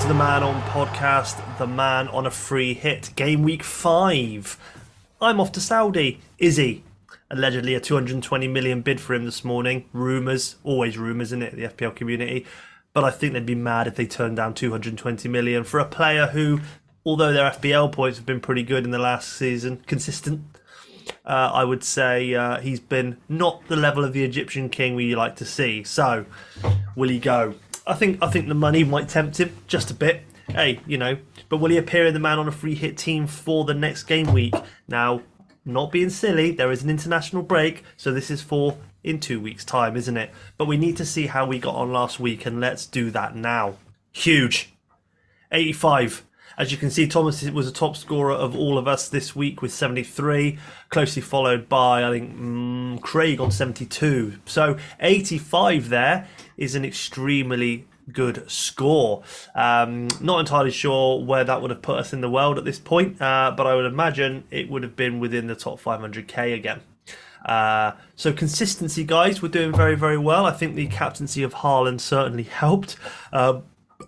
To the Man On podcast, the Man on a Free Hit, game week five. I'm off to Saudi. Izzy, allegedly a 220 million bid for him this morning. Rumours, always rumours in it, the FPL community. But I think they'd be mad if they turned down 220 million for a player who, although their FPL points have been pretty good in the last season, consistent. Uh, I would say uh, he's been not the level of the Egyptian king we like to see. So, will he go? I think I think the money might tempt him just a bit. Hey, you know, but will he appear in the man on a free hit team for the next game week? Now, not being silly, there is an international break, so this is for in two weeks' time, isn't it? But we need to see how we got on last week, and let's do that now. Huge. 85. As you can see, Thomas was a top scorer of all of us this week with 73, closely followed by, I think, mm, Craig on 72. So 85 there is an extremely good score. Um, not entirely sure where that would have put us in the world at this point, uh, but I would imagine it would have been within the top 500k again. Uh, so consistency, guys, we're doing very, very well. I think the captaincy of Haaland certainly helped. Uh,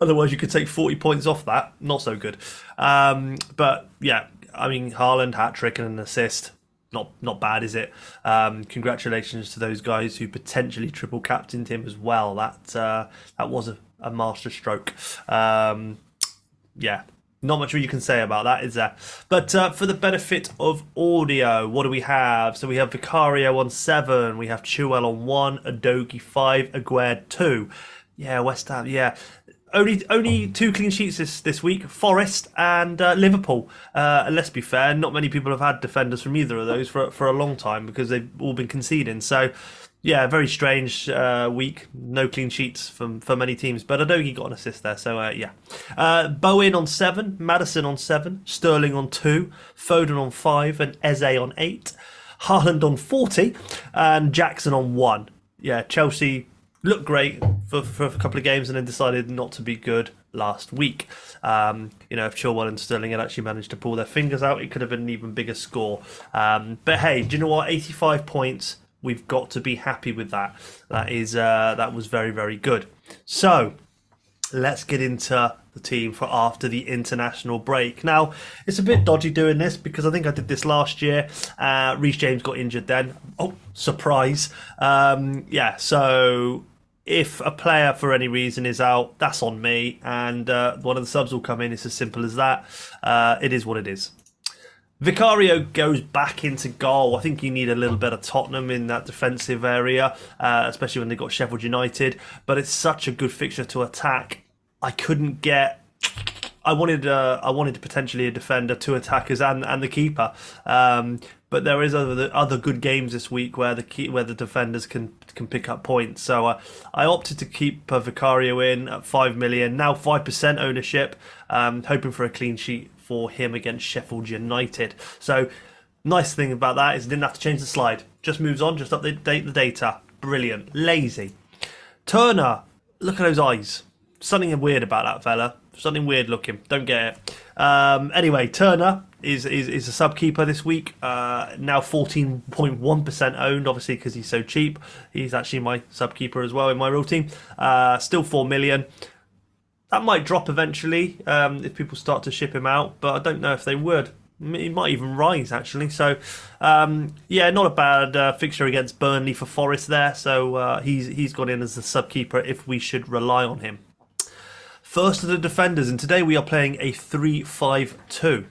otherwise, you could take 40 points off that. Not so good. Um, but yeah, I mean, Haaland hat trick and an assist. Not not bad, is it? Um, congratulations to those guys who potentially triple captained him as well. That uh, that was a, a master stroke. Um, yeah, not much you can say about that, is there? But uh, for the benefit of audio, what do we have? So we have Vicario on seven, we have Chilwell on one, Udogie five, Aguerd two. Yeah, West Ham. Yeah, only only two clean sheets this, this week Forest and uh, Liverpool. Uh, and let's be fair, not many people have had defenders from either of those for, for a long time because they've all been conceding. So, yeah, very strange uh, week. No clean sheets from for many teams, but Udogie got an assist there. So, uh, yeah. Uh, Bowen on seven, Maddison on seven, Sterling on two, Foden on five, and Eze on eight. Haaland on 40 and Jackson on one. Yeah, Chelsea look great for, for a couple of games and then decided not to be good last week. Um, you know, if Chilwell and Sterling had actually managed to pull their fingers out, it could have been an even bigger score. Um, but hey, do you know what? 85 points. We've got to be happy with that. That is uh, that was very very good. So let's get into the team for after the international break. Now, it's a bit dodgy doing this because I think I did this last year. Uh, Reece James got injured then. Oh, surprise. Um, yeah, so if a player for any reason is out, that's on me, and uh, one of the subs will come in. It's as simple as that. Uh, it is what it is. Vicario goes back into goal. I think you need a little bit of Tottenham in that defensive area, uh, especially when they got Sheffield United. But it's such a good fixture to attack. I couldn't get. I wanted. Uh, I wanted potentially a defender, two attackers, and and the keeper. Um, but there is other other good games this week where the key, where the defenders can can pick up points. So uh, I opted to keep uh, Vicario in at five million now, five percent ownership, um, hoping for a clean sheet for him against Sheffield United. So nice thing about that is didn't have to change the slide. Just moves on, just update the data. Brilliant. Lazy. Turner, look at those eyes. Something weird about that fella. Something weird looking. Don't get it. Um, anyway, Turner is, is is a sub keeper this week. Uh, now fourteen point one percent owned, obviously because he's so cheap. He's actually my sub keeper as well in my real team. Uh, still four million. That might drop eventually um, if people start to ship him out, but I don't know if they would. It might even rise actually. So, um, yeah, not a bad uh, fixture against Burnley for Forest there. So uh, he's he's gone in as the sub keeper if we should rely on him. First of the defenders, and today we are playing a 3 5 2.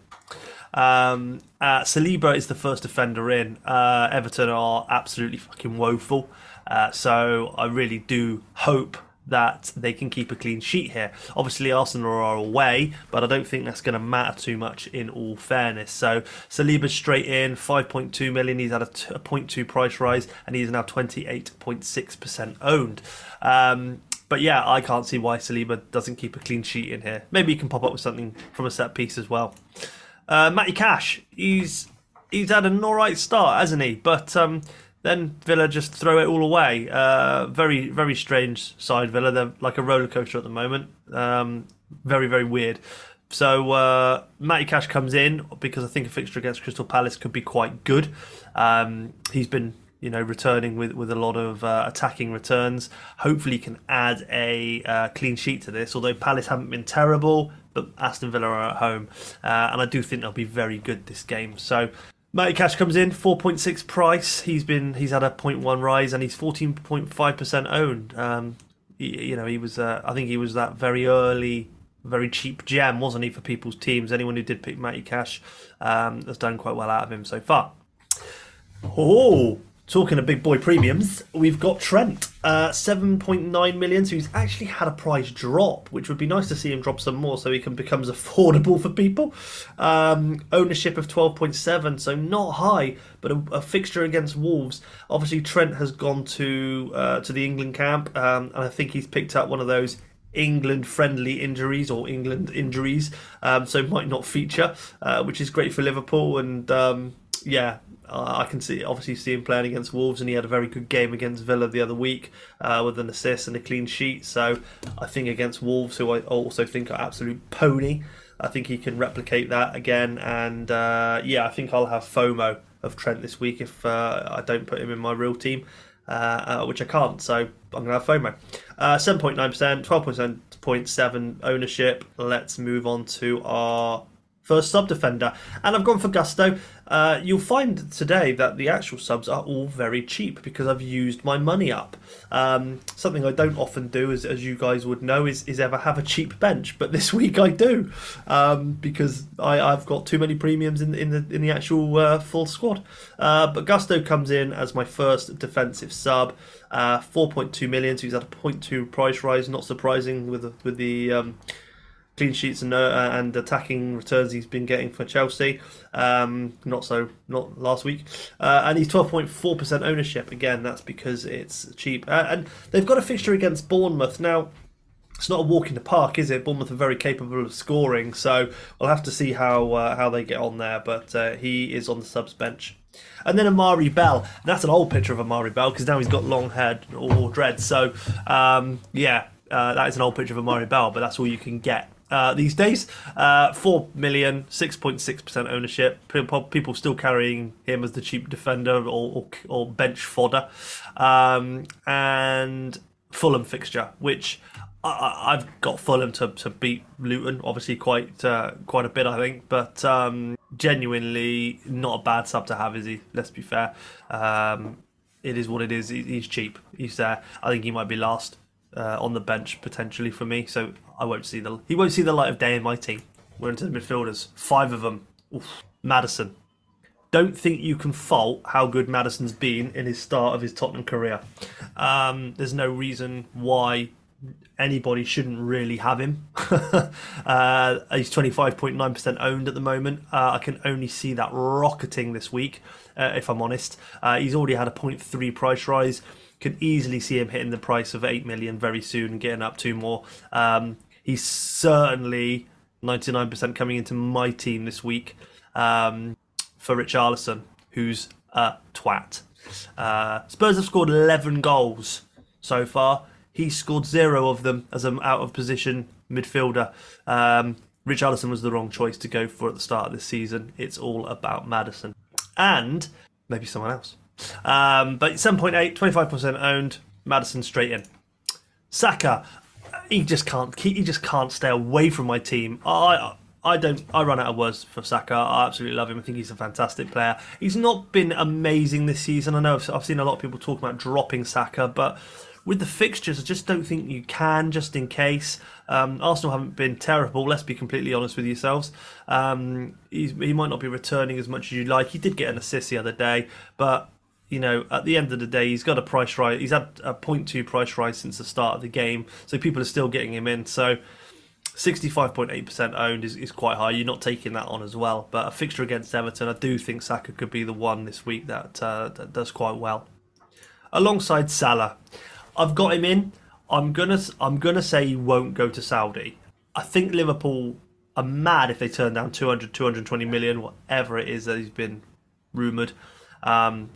Um, uh, Saliba is the first defender in. Uh, Everton are absolutely fucking woeful. Uh, so I really do hope that they can keep a clean sheet here. Obviously, Arsenal are away, but I don't think that's going to matter too much in all fairness. So Saliba straight in, 5.2 million. He's had a, t- a 0.2 price rise, and he's now 28.6% owned. Um, but yeah, I can't see why Saliba doesn't keep a clean sheet in here. Maybe he can pop up with something from a set piece as well. Uh, Matty Cash, he's he's had an alright start, hasn't he? But um, then Villa just throw it all away. Uh, very very strange side Villa. They're like a roller coaster at the moment. Um, very very weird. So uh, Matty Cash comes in because I think a fixture against Crystal Palace could be quite good. Um, he's been you know, returning with, with a lot of uh, attacking returns. Hopefully, can add a uh, clean sheet to this. Although Palace haven't been terrible, but Aston Villa are at home, uh, and I do think they'll be very good this game. So. Matty Cash comes in, 4.6 price. He's been he's had a 0.1 rise and he's 14.5% owned. Um, you know, he was uh, I think he was that very early very cheap gem, wasn't he, for people's teams? Anyone who did pick Matty Cash um, has done quite well out of him so far. Oh, Talking of big boy premiums, we've got Trent, uh, 7.9 million. So he's actually had a price drop, which would be nice to see him drop some more so he can becomes affordable for people. Um, ownership of 12.7, so not high, but a, a, fixture against Wolves. Obviously, Trent has gone to uh, to the England camp, um, and I think he's picked up one of those England friendly injuries or England injuries, um, so might not feature, uh, which is great for Liverpool. And um, yeah, I can see obviously see him playing against Wolves, and he had a very good game against Villa the other week uh, with an assist and a clean sheet. So I think against Wolves, who I also think are absolute pony, I think he can replicate that again. And uh, yeah, I think I'll have FOMO of Trent this week if uh, I don't put him in my real team. Uh, uh, which I can't, so I'm to have FOMO. 7.9%, 12.7 ownership. Let's move on to our first sub defender. And I've gone for Gusto. Uh, you'll find today that the actual subs are all very cheap because I've used my money up. Um, something I don't often do, as, as you guys would know, is, is ever have a cheap bench. But this week I do um, because I, I've got too many premiums in, in the in the actual uh, full squad. Uh, but Gusto comes in as my first defensive sub. Uh, 4.2 million, so he's at a 0.2 price rise. Not surprising with the, with the um, clean sheets and uh, and attacking returns he's been getting for Chelsea. Um, not so not last week, uh, and he's twelve point four percent ownership. Again, that's because it's cheap, uh, and they've got a fixture against Bournemouth now. It's not a walk in the park, is it? Bournemouth are very capable of scoring, so we'll have to see how uh, how they get on there. But uh, he is on the subs bench. And then Amari Bell. That's an old picture of Amari Bell because now he's got long hair or dread. So um, yeah, uh, that is an old picture of Amari Bell, but that's all you can get uh, these days. Uh, 4 million, 6.6% ownership. People still carrying him as the cheap defender or, or, or bench fodder. Um, and Fulham fixture, which I, have got Fulham to, to beat Luton, obviously quite uh, quite a bit, I think, but um, genuinely not a bad sub to have, is he? Let's be fair. Um, it is what it is. He's cheap. He's there. I think he might be last uh, on the bench potentially for me. So I won't see the he won't see the light of day in my team. We're into the midfielders, five of them. Oof. Maddison. Don't think you can fault how good Maddison's been in his start of his Tottenham career. Um, there's no reason why anybody shouldn't really have him. uh, he's 25.9% owned at the moment. Uh, I can only see that rocketing this week, uh, if I'm honest. Uh, he's already had a 0.3 price rise could easily see him hitting the price of eight million very soon and getting up two more. Um, he's certainly 99% coming into my team this week um, for Richarlison, who's a twat. Uh, Spurs have scored 11 goals so far. He scored zero of them as an out of position midfielder. Um, Richarlison was the wrong choice to go for at the start of this season. It's all about Maddison and maybe someone else. Um, but 7.8, 25% owned. Maddison straight in. Saka, he just can't. He just can't stay away from my team. I I don't. I run out of words for Saka. I absolutely love him. I think he's a fantastic player. He's not been amazing this season. I know I've, I've seen a lot of people talk about dropping Saka, but with the fixtures, I just don't think you can. Just in case, um, Arsenal haven't been terrible. Let's be completely honest with yourselves. Um, he might not be returning as much as you'd like. He did get an assist the other day, but you know, at the end of the day, he's got a price rise. He's had a 0.2 price rise since the start of the game, so people are still getting him in. So 65.8% owned is, is quite high. You're not taking that on as well. But a fixture against Everton, I do think Saka could be the one this week that, uh, that does quite well. Alongside Salah, I've got him in. I'm gonna I'm gonna say he won't go to Saudi. I think Liverpool are mad if they turn down 200, 220 million, whatever it is that he's been rumoured. Um,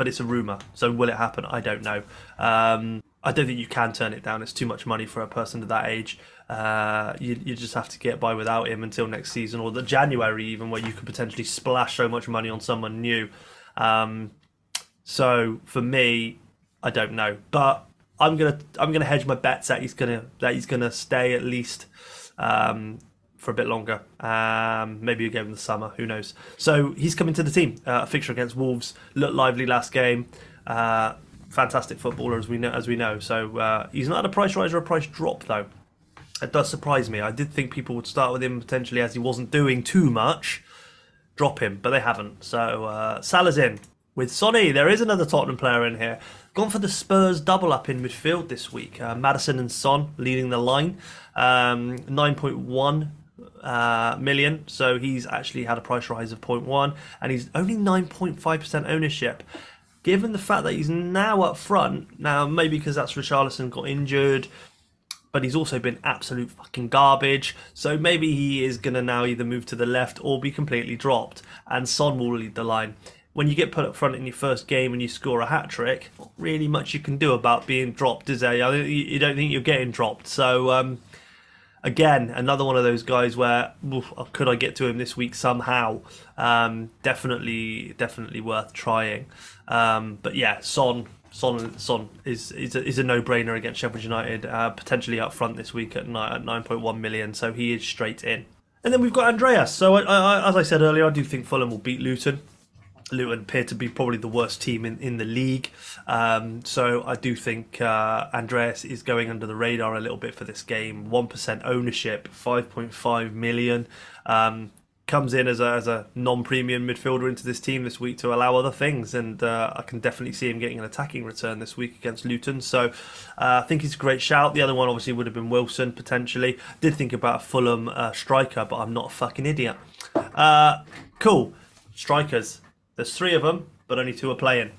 but it's a rumor. So will it happen? I don't know. Um, I don't think you can turn it down. It's too much money for a person of that age. Uh, you, you just have to get by without him until next season or the January, even where you could potentially splash so much money on someone new. Um, So for me, I don't know, but I'm gonna I'm gonna hedge my bets that he's gonna that he's gonna stay at least um, for a bit longer. Um, maybe again in the summer, who knows? So he's coming to the team. Uh, a fixture against Wolves looked lively last game. Uh, fantastic footballer as we know. As we know, so uh, he's not had a price rise or a price drop though. It does surprise me. I did think people would start with him potentially as he wasn't doing too much. Drop him, but they haven't. So uh, Salah's in with Sonny. There is another Tottenham player in here. Gone for the Spurs double up in midfield this week. Uh, Maddison and Son leading the line. Um, 9.1 uh, million. So he's actually had a price rise of 0.1 and he's only 9.5% ownership. Given the fact that he's now up front, now maybe because that's Richarlison got injured, but he's also been absolute fucking garbage. So maybe he is going to now either move to the left or be completely dropped, and Son will lead the line. When you get put up front in your first game and you score a hat trick, not really much you can do about being dropped, is there? You don't think you're getting dropped. So, um, again, another one of those guys where oof, could I get to him this week somehow? Um, definitely, definitely worth trying. Um, but yeah, Son Son Son is is a, is a no brainer against Sheffield United, uh, potentially up front this week at nine at nine point one million. So he is straight in. And then we've got Andreas. So I, I, as I said earlier, I do think Fulham will beat Luton. Luton appear to be probably the worst team in, in the league. Um, so I do think uh, Andreas is going under the radar a little bit for this game. 1% ownership, 5.5 million. Um, comes in as a, as a non-premium midfielder into this team this week to allow other things, and uh, I can definitely see him getting an attacking return this week against Luton. So uh, I think he's a great shout. The other one obviously would have been Wilson potentially. Did think about a Fulham uh, striker, but I'm not a fucking idiot. Uh, cool strikers. There's three of them, but only two are playing.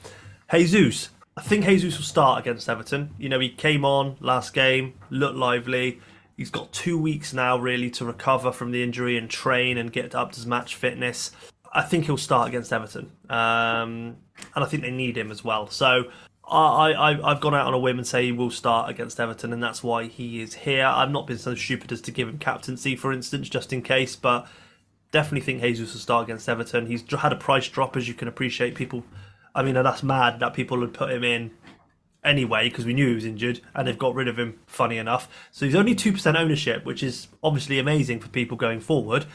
Jesus. I think Jesus will start against Everton. You know, he came on last game, looked lively He's got two weeks now, really, to recover from the injury and train and get up to his match fitness. I think he'll start against Everton, um, and I think they need him as well. So I, I, I've gone out on a whim and say he will start against Everton, and that's why he is here. I've not been so stupid as to give him captaincy, for instance, just in case, but definitely think Jesus will start against Everton. He's had a price drop, as you can appreciate. People, I mean, that's mad that people would put him in anyway because we knew he was injured and they've got rid of him funny enough so he's only 2% ownership which is obviously amazing for people going forward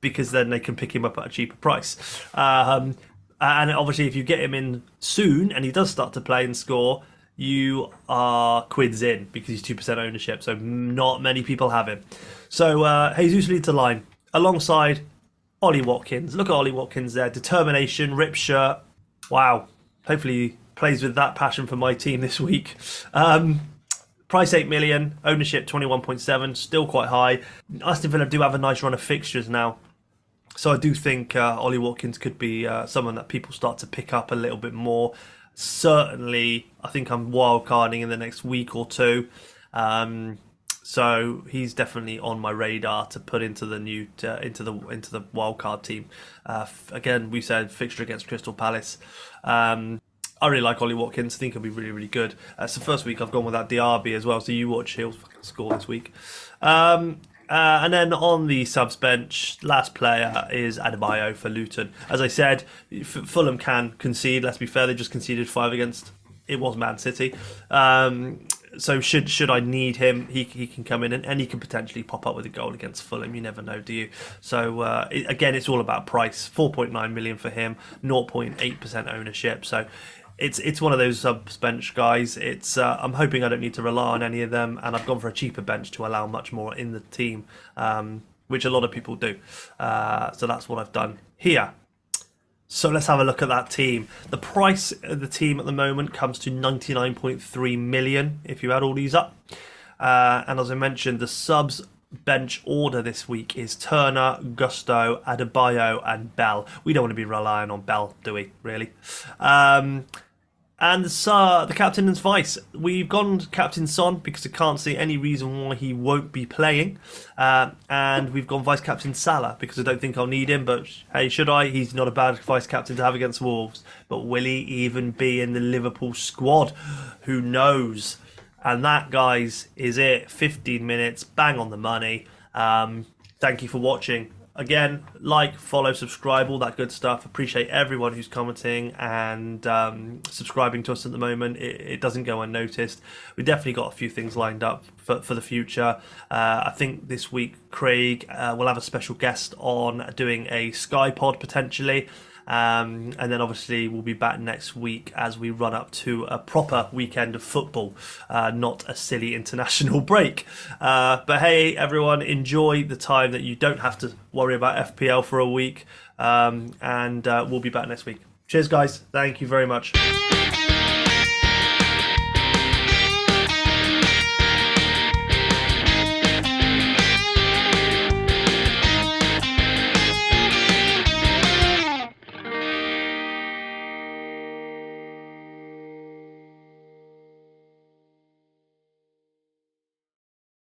because then they can pick him up at a cheaper price um, and obviously if you get him in soon and he does start to play and score you are quids in because he's 2% ownership so not many people have him so uh, jesus leads the line alongside ollie watkins look at ollie watkins there determination rip shirt wow hopefully he plays with that passion for my team this week. Um, price 8 million, ownership 21.7, still quite high. Aston Villa do have a nice run of fixtures now. So I do think uh, Ollie Watkins could be uh, someone that people start to pick up a little bit more. Certainly, I think I'm wildcarding in the next week or two. Um, so he's definitely on my radar to put into the new uh, into the into the wildcard team. Uh, f- again, we said fixture against Crystal Palace. Um, I really like Ollie Watkins. I think he'll be really, really good. Uh, the first week I've gone with that Diaby as well. So you watch, he'll fucking score this week. Um, uh, and then on the subs bench, last player is Adebayo for Luton. As I said, Fulham can concede. Let's be fair, they just conceded five against. It was Man City. Um, so should should I need him, he he can come in and, and he can potentially pop up with a goal against Fulham. You never know, do you? So uh, it, again, it's all about price. Four point nine million for him, 0.8 percent ownership. So it's it's one of those sub bench guys. It's uh, I'm hoping I don't need to rely on any of them, and I've gone for a cheaper bench to allow much more in the team, um, which a lot of people do. Uh, so that's what I've done here. So let's have a look at that team. The price of the team at the moment comes to 99.3 million if you add all these up. Uh, and as I mentioned, the subs bench order this week is Turner, Gusto, Adebayo, and Bell. We don't want to be relying on Bell, do we? Really? Um, and the captain and vice. We've gone captain Son because I can't see any reason why he won't be playing. Uh, and we've gone vice captain Salah because I don't think I'll need him. But hey, should I? He's not a bad vice captain to have against Wolves. But will he even be in the Liverpool squad? Who knows? And that, guys, is it. 15 minutes, bang on the money. Um, thank you for watching. Again, like, follow, subscribe, all that good stuff. Appreciate everyone who's commenting and um, subscribing to us at the moment. It, it, doesn't go unnoticed. We definitely got a few things lined up for, for the future. Uh, I think this week, Craig uh, will have a special guest on doing a Sky Pod potentially. Um, and then obviously we'll be back next week as we run up to a proper weekend of football, uh, not a silly international break. Uh, but hey, everyone, enjoy the time that you don't have to worry about FPL for a week. Um, and uh, we'll be back next week. Cheers, guys. Thank you very much.